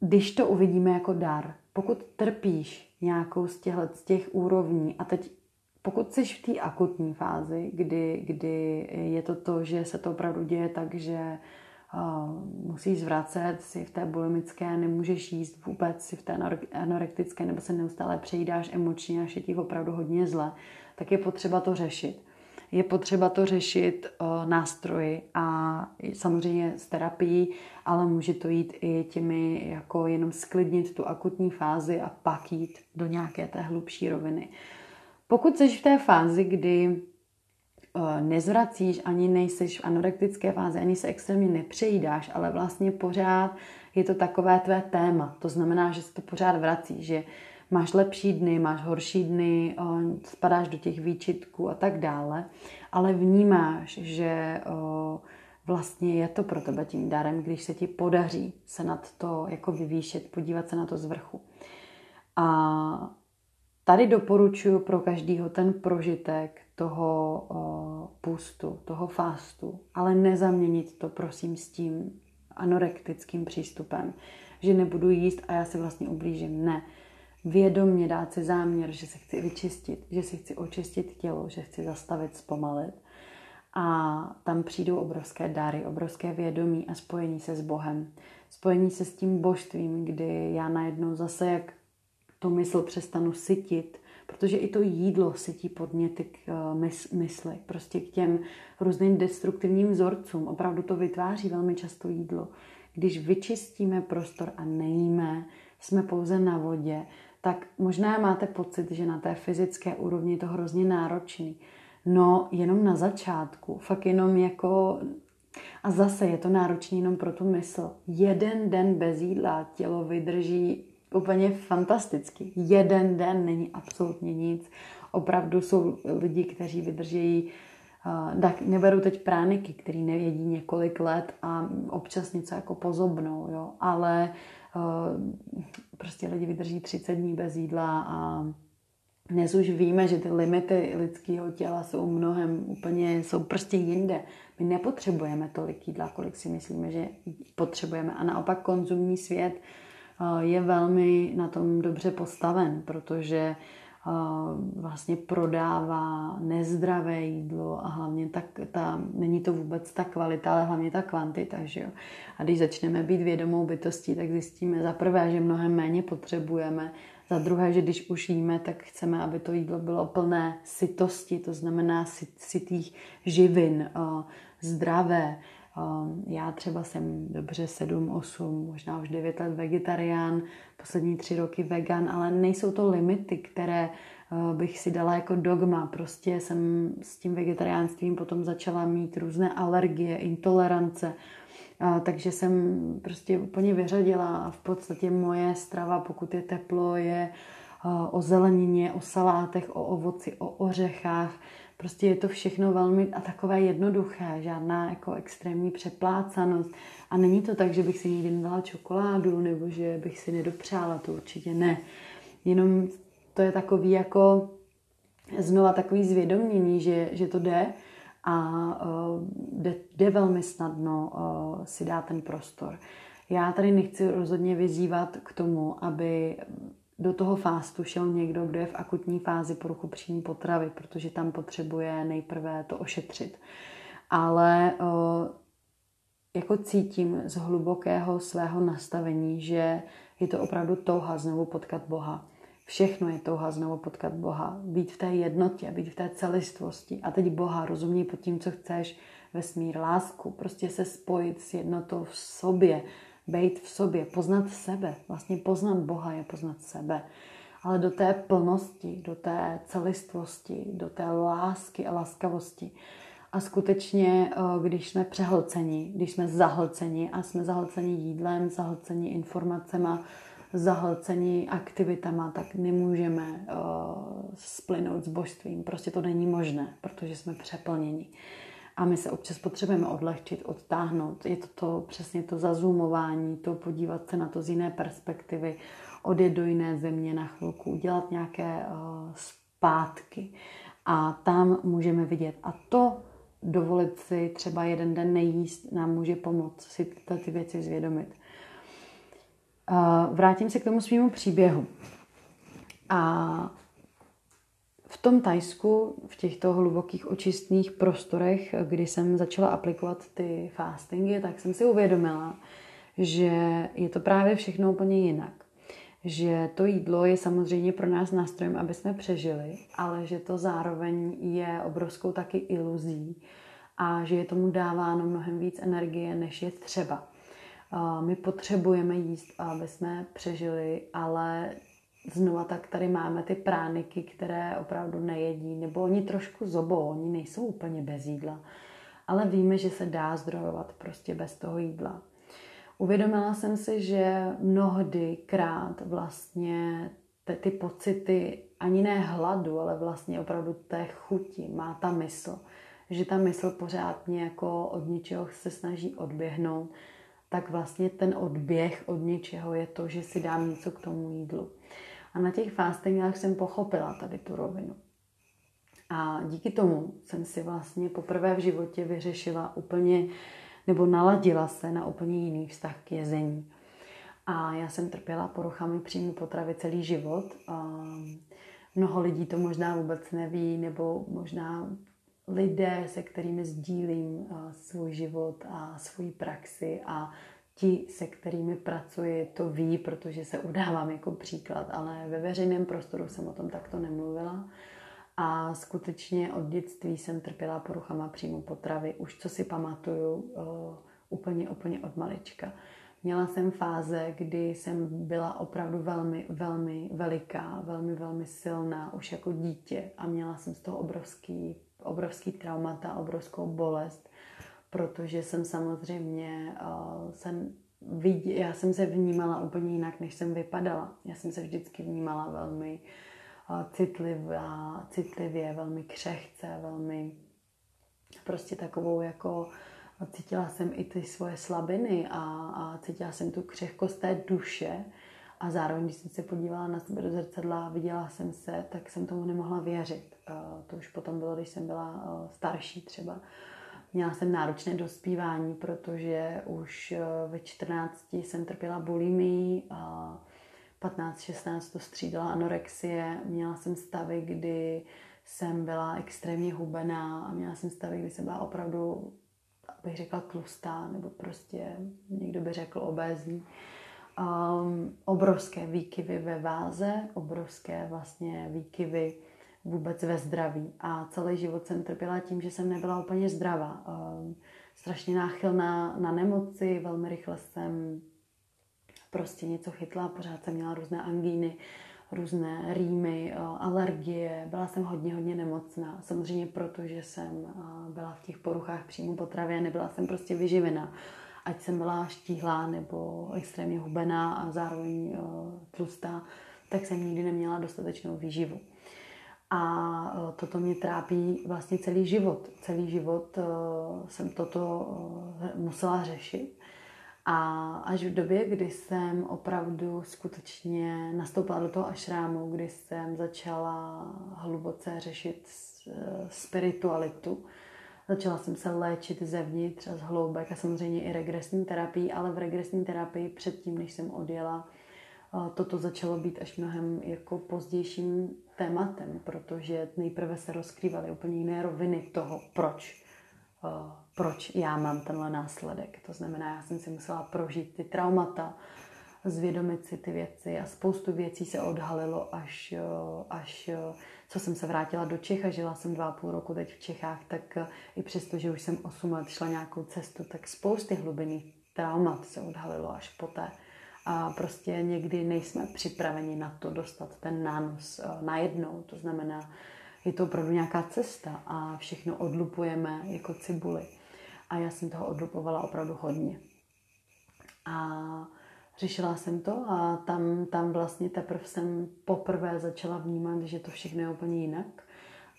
Když to uvidíme jako dar, pokud trpíš nějakou z, z těch úrovní a teď pokud jsi v té akutní fázi, kdy, kdy je to to, že se to opravdu děje tak, že musíš zvracet, si v té bulimické, nemůžeš jíst vůbec, si v té anorektické, nebo se neustále přejídáš emočně, až je ti opravdu hodně zle, tak je potřeba to řešit. Je potřeba to řešit uh, nástroji a samozřejmě s terapií, ale může to jít i těmi, jako jenom sklidnit tu akutní fázi a pak jít do nějaké té hlubší roviny. Pokud jsi v té fázi, kdy uh, nezvracíš, ani nejseš v anorektické fázi, ani se extrémně nepřejídáš, ale vlastně pořád je to takové tvé téma. To znamená, že se to pořád vrací, že máš lepší dny, máš horší dny, spadáš do těch výčitků a tak dále, ale vnímáš, že vlastně je to pro tebe tím darem, když se ti podaří se nad to jako vyvýšet, podívat se na to z vrchu. A tady doporučuji pro každého ten prožitek toho pustu, toho fastu, ale nezaměnit to prosím s tím anorektickým přístupem, že nebudu jíst a já si vlastně ublížím. Ne. Vědomně dát si záměr, že se chci vyčistit, že si chci očistit tělo, že chci zastavit, zpomalit. A tam přijdou obrovské dary, obrovské vědomí a spojení se s Bohem. Spojení se s tím božstvím, kdy já najednou zase, jak tu mysl přestanu sytit, protože i to jídlo sytí podněty k eh, mysli, prostě k těm různým destruktivním vzorcům. Opravdu to vytváří velmi často jídlo. Když vyčistíme prostor a nejíme, jsme pouze na vodě, tak možná máte pocit, že na té fyzické úrovni je to hrozně náročný. No, jenom na začátku, fakt jenom jako... A zase je to náročný jenom pro tu mysl. Jeden den bez jídla tělo vydrží úplně fantasticky. Jeden den není absolutně nic. Opravdu jsou lidi, kteří vydržejí uh, tak neberu teď prániky, který nejedí několik let a občas něco jako pozobnou, jo, ale uh, prostě lidi vydrží 30 dní bez jídla a dnes už víme, že ty limity lidského těla jsou mnohem úplně, jsou prostě jinde. My nepotřebujeme tolik jídla, kolik si myslíme, že potřebujeme. A naopak konzumní svět je velmi na tom dobře postaven, protože vlastně prodává nezdravé jídlo a hlavně tak ta, není to vůbec ta kvalita, ale hlavně ta kvantita. Že jo? A když začneme být vědomou bytostí, tak zjistíme za prvé, že mnohem méně potřebujeme, za druhé, že když už jíme, tak chceme, aby to jídlo bylo plné sytosti, to znamená sytých živin, zdravé, já třeba jsem dobře 7, 8, možná už 9 let vegetarián, poslední tři roky vegan, ale nejsou to limity, které eh, bych si dala jako dogma. Prostě jsem s tím vegetariánstvím potom začala mít různé alergie, intolerance, takže jsem prostě úplně vyřadila a v podstatě moje strava, pokud je teplo, je eh, o zelenině, o salátech, o ovoci, o ořechách, Prostě je to všechno velmi a takové jednoduché, žádná jako extrémní přeplácanost. A není to tak, že bych si nikdy nedala čokoládu nebo že bych si nedopřála, to určitě ne. Jenom to je takový jako znova takový zvědomění, že, že to jde a uh, jde, jde velmi snadno uh, si dát ten prostor. Já tady nechci rozhodně vyzývat k tomu, aby do toho fástu šel někdo, kdo je v akutní fázi poruchu příjmu potravy, protože tam potřebuje nejprve to ošetřit. Ale jako cítím z hlubokého svého nastavení, že je to opravdu touha znovu potkat Boha. Všechno je touha znovu potkat Boha. Být v té jednotě, být v té celistvosti. A teď Boha rozumí pod tím, co chceš, vesmír, lásku. Prostě se spojit s jednotou v sobě, být v sobě, poznat sebe. Vlastně poznat Boha je poznat sebe. Ale do té plnosti, do té celistvosti, do té lásky a laskavosti. A skutečně, eh, když jsme přehlceni, když jsme zahlceni a jsme zahlceni jídlem, zahlceni informacemi, zahlceni aktivitama, tak nemůžeme uh, splynout s božstvím. Prostě to není možné, protože jsme přeplněni a my se občas potřebujeme odlehčit, odtáhnout. Je to, to přesně to zazumování, to podívat se na to z jiné perspektivy, odjet do jiné země na chvilku, udělat nějaké uh, zpátky a tam můžeme vidět. A to dovolit si třeba jeden den nejíst nám může pomoct si ty věci zvědomit. Uh, vrátím se k tomu svýmu příběhu. A v tom Tajsku, v těchto hlubokých očistných prostorech, kdy jsem začala aplikovat ty fastingy, tak jsem si uvědomila, že je to právě všechno úplně jinak. Že to jídlo je samozřejmě pro nás nástrojem, aby jsme přežili, ale že to zároveň je obrovskou taky iluzí a že je tomu dáváno mnohem víc energie, než je třeba. My potřebujeme jíst, aby jsme přežili, ale znova tak tady máme ty prániky, které opravdu nejedí, nebo oni trošku zobou, oni nejsou úplně bez jídla, ale víme, že se dá zdrojovat prostě bez toho jídla. Uvědomila jsem si, že mnohdy krát vlastně ty, ty pocity ani ne hladu, ale vlastně opravdu té chuti má ta mysl. Že ta mysl pořádně jako od něčeho se snaží odběhnout, tak vlastně ten odběh od něčeho je to, že si dám něco k tomu jídlu. A na těch fastingách jsem pochopila tady tu rovinu. A díky tomu jsem si vlastně poprvé v životě vyřešila úplně, nebo naladila se na úplně jiný vztah k jezení. A já jsem trpěla poruchami příjmu potravy celý život. Mnoho lidí to možná vůbec neví, nebo možná lidé, se kterými sdílím svůj život a svůj praxi a ti, se kterými pracuji, to ví, protože se udávám jako příklad, ale ve veřejném prostoru jsem o tom takto nemluvila. A skutečně od dětství jsem trpěla poruchama příjmu potravy. Už co si pamatuju, uh, úplně, úplně od malička. Měla jsem fáze, kdy jsem byla opravdu velmi, velmi veliká, velmi, velmi silná už jako dítě a měla jsem z toho obrovský, obrovský traumata, obrovskou bolest, protože jsem samozřejmě, uh, jsem vidě, já jsem se vnímala úplně jinak, než jsem vypadala. Já jsem se vždycky vnímala velmi uh, citlivá, citlivě, velmi křehce, velmi prostě takovou jako cítila jsem i ty svoje slabiny a, a cítila jsem tu křehkost té duše a zároveň, když jsem se podívala na sebe do zrcadla a viděla jsem se, tak jsem tomu nemohla věřit. To už potom bylo, když jsem byla starší třeba. Měla jsem náročné dospívání, protože už ve 14 jsem trpěla bulimii, 15-16 to střídala anorexie, měla jsem stavy, kdy jsem byla extrémně hubená a měla jsem stavy, kdy jsem byla opravdu bych řekla tlustá, nebo prostě někdo by řekl obézní. Um, obrovské výkyvy ve váze, obrovské vlastně výkyvy vůbec ve zdraví. A celý život jsem trpěla tím, že jsem nebyla úplně zdravá. Strašně náchylná na nemoci, velmi rychle jsem prostě něco chytla, pořád jsem měla různé angíny, různé rýmy, alergie. Byla jsem hodně, hodně nemocná. Samozřejmě proto, že jsem byla v těch poruchách příjmu potravy a nebyla jsem prostě vyživena. Ať jsem byla štíhlá nebo extrémně hubená a zároveň tlustá, tak jsem nikdy neměla dostatečnou výživu. A toto mě trápí vlastně celý život. Celý život jsem toto musela řešit. A až v době, kdy jsem opravdu skutečně nastoupila do toho ašrámu, kdy jsem začala hluboce řešit spiritualitu, začala jsem se léčit zevnitř a z hloubek a samozřejmě i regresní terapii, ale v regresní terapii předtím, než jsem odjela, toto začalo být až mnohem jako pozdějším tématem, protože nejprve se rozkrývaly úplně jiné roviny toho, proč proč já mám tenhle následek. To znamená, já jsem si musela prožít ty traumata, zvědomit si ty věci a spoustu věcí se odhalilo, až, až co jsem se vrátila do Čech a žila jsem dva a půl roku teď v Čechách, tak i přesto, že už jsem osm let šla nějakou cestu, tak spousty hlubinných traumat se odhalilo až poté. A prostě někdy nejsme připraveni na to dostat ten nános eh, najednou. To znamená, je to opravdu nějaká cesta a všechno odlupujeme jako cibuli. A já jsem toho odlupovala opravdu hodně. A řešila jsem to a tam, tam vlastně teprve jsem poprvé začala vnímat, že to všechno je úplně jinak.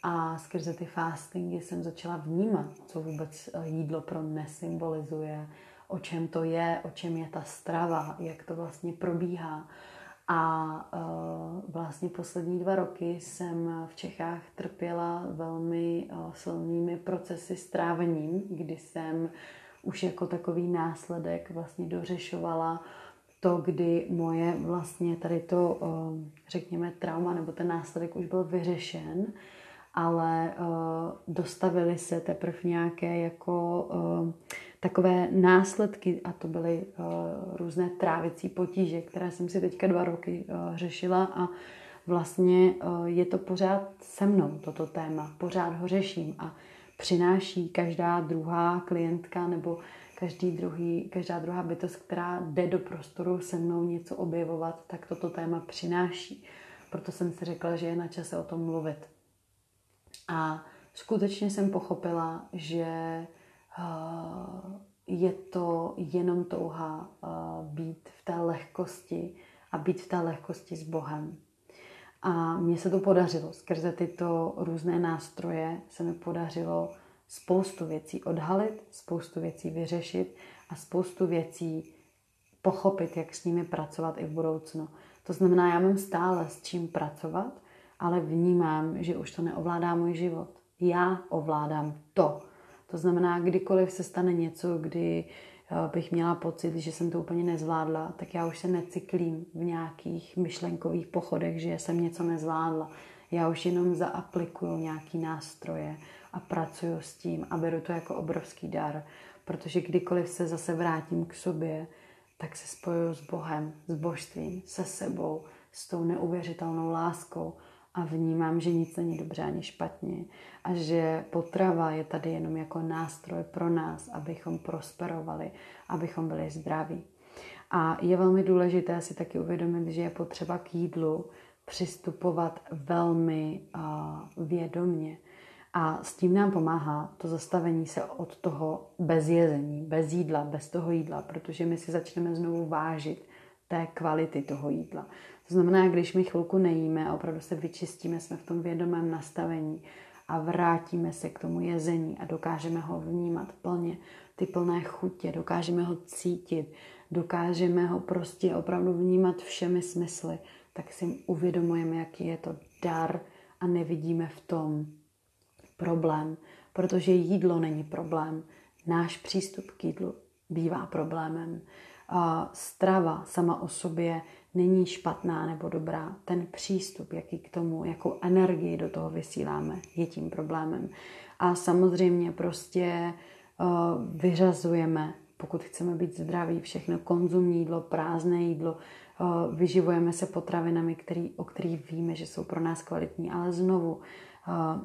A skrze ty fastingy jsem začala vnímat, co vůbec jídlo pro mě symbolizuje, o čem to je, o čem je ta strava, jak to vlastně probíhá. A uh, vlastně poslední dva roky jsem v Čechách trpěla velmi uh, silnými procesy strávením, kdy jsem už jako takový následek vlastně dořešovala to, kdy moje vlastně tady to, uh, řekněme, trauma nebo ten následek už byl vyřešen, ale uh, dostavily se teprve nějaké jako uh, takové následky, a to byly uh, různé trávicí potíže, které jsem si teďka dva roky uh, řešila a vlastně uh, je to pořád se mnou, toto téma. Pořád ho řeším a přináší každá druhá klientka nebo každý druhý, každá druhá bytost, která jde do prostoru se mnou něco objevovat, tak toto téma přináší. Proto jsem si řekla, že je na čase o tom mluvit. A skutečně jsem pochopila, že je to jenom touha být v té lehkosti a být v té lehkosti s Bohem. A mně se to podařilo. Skrze tyto různé nástroje se mi podařilo spoustu věcí odhalit, spoustu věcí vyřešit a spoustu věcí pochopit, jak s nimi pracovat i v budoucnu. To znamená, já mám stále s čím pracovat, ale vnímám, že už to neovládá můj život. Já ovládám to, to znamená, kdykoliv se stane něco, kdy bych měla pocit, že jsem to úplně nezvládla, tak já už se necyklím v nějakých myšlenkových pochodech, že jsem něco nezvládla. Já už jenom zaaplikuju nějaký nástroje a pracuju s tím a beru to jako obrovský dar, protože kdykoliv se zase vrátím k sobě, tak se spojuju s Bohem, s božstvím, se sebou, s tou neuvěřitelnou láskou a vnímám, že nic není dobře ani špatně a že potrava je tady jenom jako nástroj pro nás, abychom prosperovali, abychom byli zdraví. A je velmi důležité si taky uvědomit, že je potřeba k jídlu přistupovat velmi uh, vědomně. A s tím nám pomáhá to zastavení se od toho bez jezení, bez jídla, bez toho jídla, protože my si začneme znovu vážit té kvality toho jídla. To znamená, když my chvilku nejíme a opravdu se vyčistíme, jsme v tom vědomém nastavení a vrátíme se k tomu jezení a dokážeme ho vnímat plně, ty plné chutě, dokážeme ho cítit, dokážeme ho prostě opravdu vnímat všemi smysly, tak si uvědomujeme, jaký je to dar a nevidíme v tom problém, protože jídlo není problém. Náš přístup k jídlu bývá problémem. Strava sama o sobě není špatná nebo dobrá. Ten přístup, jaký k tomu, jakou energii do toho vysíláme, je tím problémem. A samozřejmě prostě vyřazujeme, pokud chceme být zdraví, všechno konzumní jídlo, prázdné jídlo, vyživujeme se potravinami, který, o kterých víme, že jsou pro nás kvalitní. Ale znovu,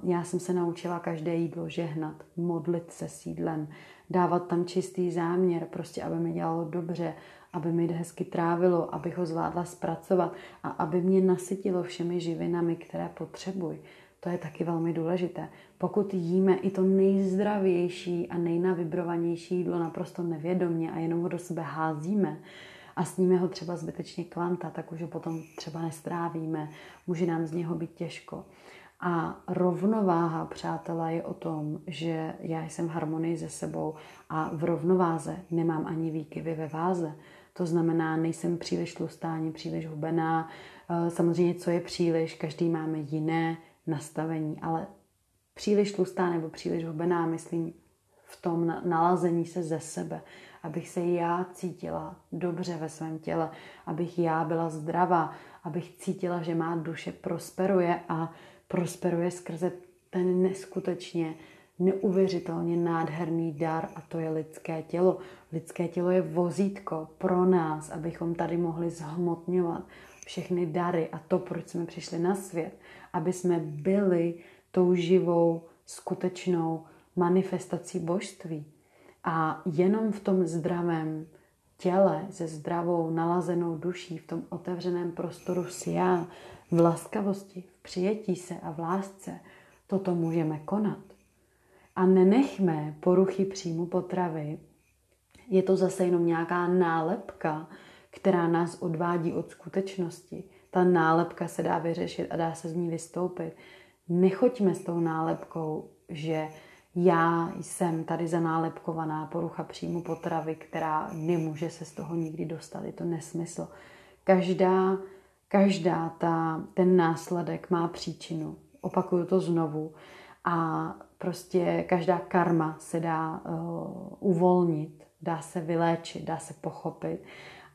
já jsem se naučila každé jídlo žehnat, modlit se s jídlem, dávat tam čistý záměr, prostě aby mi dělalo dobře, aby mi hezky trávilo, abych ho zvládla zpracovat a aby mě nasytilo všemi živinami, které potřebuji. To je taky velmi důležité. Pokud jíme i to nejzdravější a nejnavibrovanější jídlo naprosto nevědomně a jenom ho do sebe házíme, a sníme ho třeba zbytečně kvanta, tak už ho potom třeba nestrávíme, může nám z něho být těžko. A rovnováha, přátelé, je o tom, že já jsem v harmonii se sebou a v rovnováze nemám ani výkyvy ve váze. To znamená, nejsem příliš tlustá, ani příliš hubená. Eh, samozřejmě, co je příliš, každý máme jiné nastavení, ale příliš tlustá nebo příliš hubená, myslím, v tom nalazení se ze sebe, abych se já cítila dobře ve svém těle, abych já byla zdravá, abych cítila, že má duše prosperuje a prosperuje skrze ten neskutečně neuvěřitelně nádherný dar a to je lidské tělo. Lidské tělo je vozítko pro nás, abychom tady mohli zhmotňovat všechny dary a to, proč jsme přišli na svět, aby jsme byli tou živou, skutečnou manifestací božství. A jenom v tom zdravém těle, se zdravou, nalazenou duší, v tom otevřeném prostoru s já, v laskavosti, v přijetí se a v lásce, toto můžeme konat. A nenechme poruchy příjmu potravy. Je to zase jenom nějaká nálepka, která nás odvádí od skutečnosti. Ta nálepka se dá vyřešit a dá se z ní vystoupit. Nechoďme s tou nálepkou, že já jsem tady zanálepkovaná porucha příjmu potravy, která nemůže se z toho nikdy dostat. Je to nesmysl. Každá, každá ta, ten následek má příčinu. Opakuju to znovu. A prostě každá karma se dá uh, uvolnit, dá se vyléčit, dá se pochopit.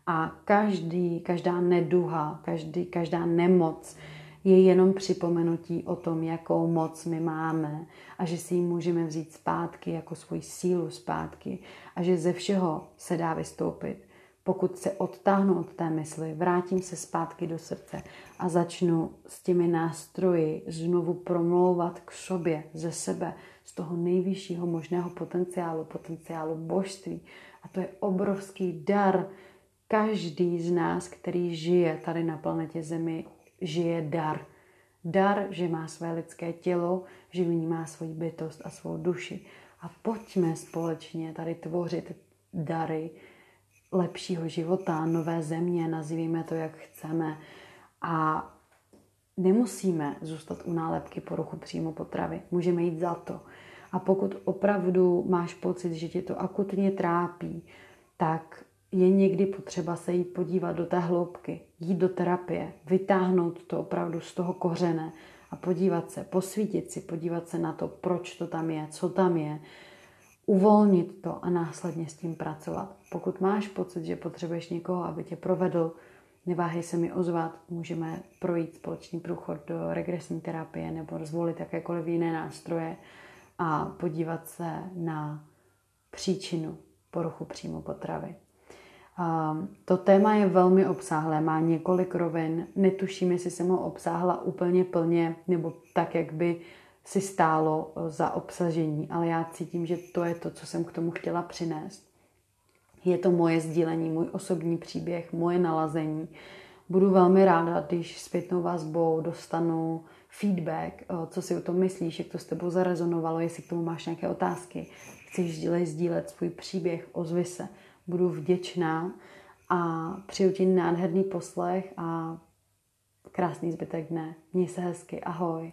A každý, každá neduha, každý, každá nemoc je jenom připomenutí o tom, jakou moc my máme a že si ji můžeme vzít zpátky jako svoji sílu zpátky a že ze všeho se dá vystoupit. Pokud se odtáhnu od té mysli, vrátím se zpátky do srdce a začnu s těmi nástroji znovu promlouvat k sobě, ze sebe, z toho nejvyššího možného potenciálu, potenciálu božství. A to je obrovský dar. Každý z nás, který žije tady na planetě Zemi, žije dar. Dar, že má své lidské tělo, že v ní má svoji bytost a svou duši. A pojďme společně tady tvořit dary lepšího života, nové země, nazývíme to, jak chceme. A nemusíme zůstat u nálepky poruchu přímo potravy. Můžeme jít za to. A pokud opravdu máš pocit, že tě to akutně trápí, tak je někdy potřeba se jít podívat do té hloubky, jít do terapie, vytáhnout to opravdu z toho kořene a podívat se, posvítit si, podívat se na to, proč to tam je, co tam je, uvolnit to a následně s tím pracovat. Pokud máš pocit, že potřebuješ někoho, aby tě provedl, neváhej se mi ozvat, můžeme projít společný průchod do regresní terapie nebo zvolit jakékoliv jiné nástroje a podívat se na příčinu poruchu příjmu potravy. To téma je velmi obsáhlé, má několik rovin. Netuším, jestli jsem ho obsáhla úplně plně, nebo tak, jak by si stálo za obsažení, ale já cítím, že to je to, co jsem k tomu chtěla přinést. Je to moje sdílení, můj osobní příběh, moje nalazení. Budu velmi ráda, když zpětnou vazbou dostanu feedback, co si o tom myslíš, jak to s tebou zarezonovalo, jestli k tomu máš nějaké otázky, chceš sdílet, sdílet svůj příběh, ozvi se. Budu vděčná a přeju ti nádherný poslech a krásný zbytek dne. Měj se hezky, ahoj.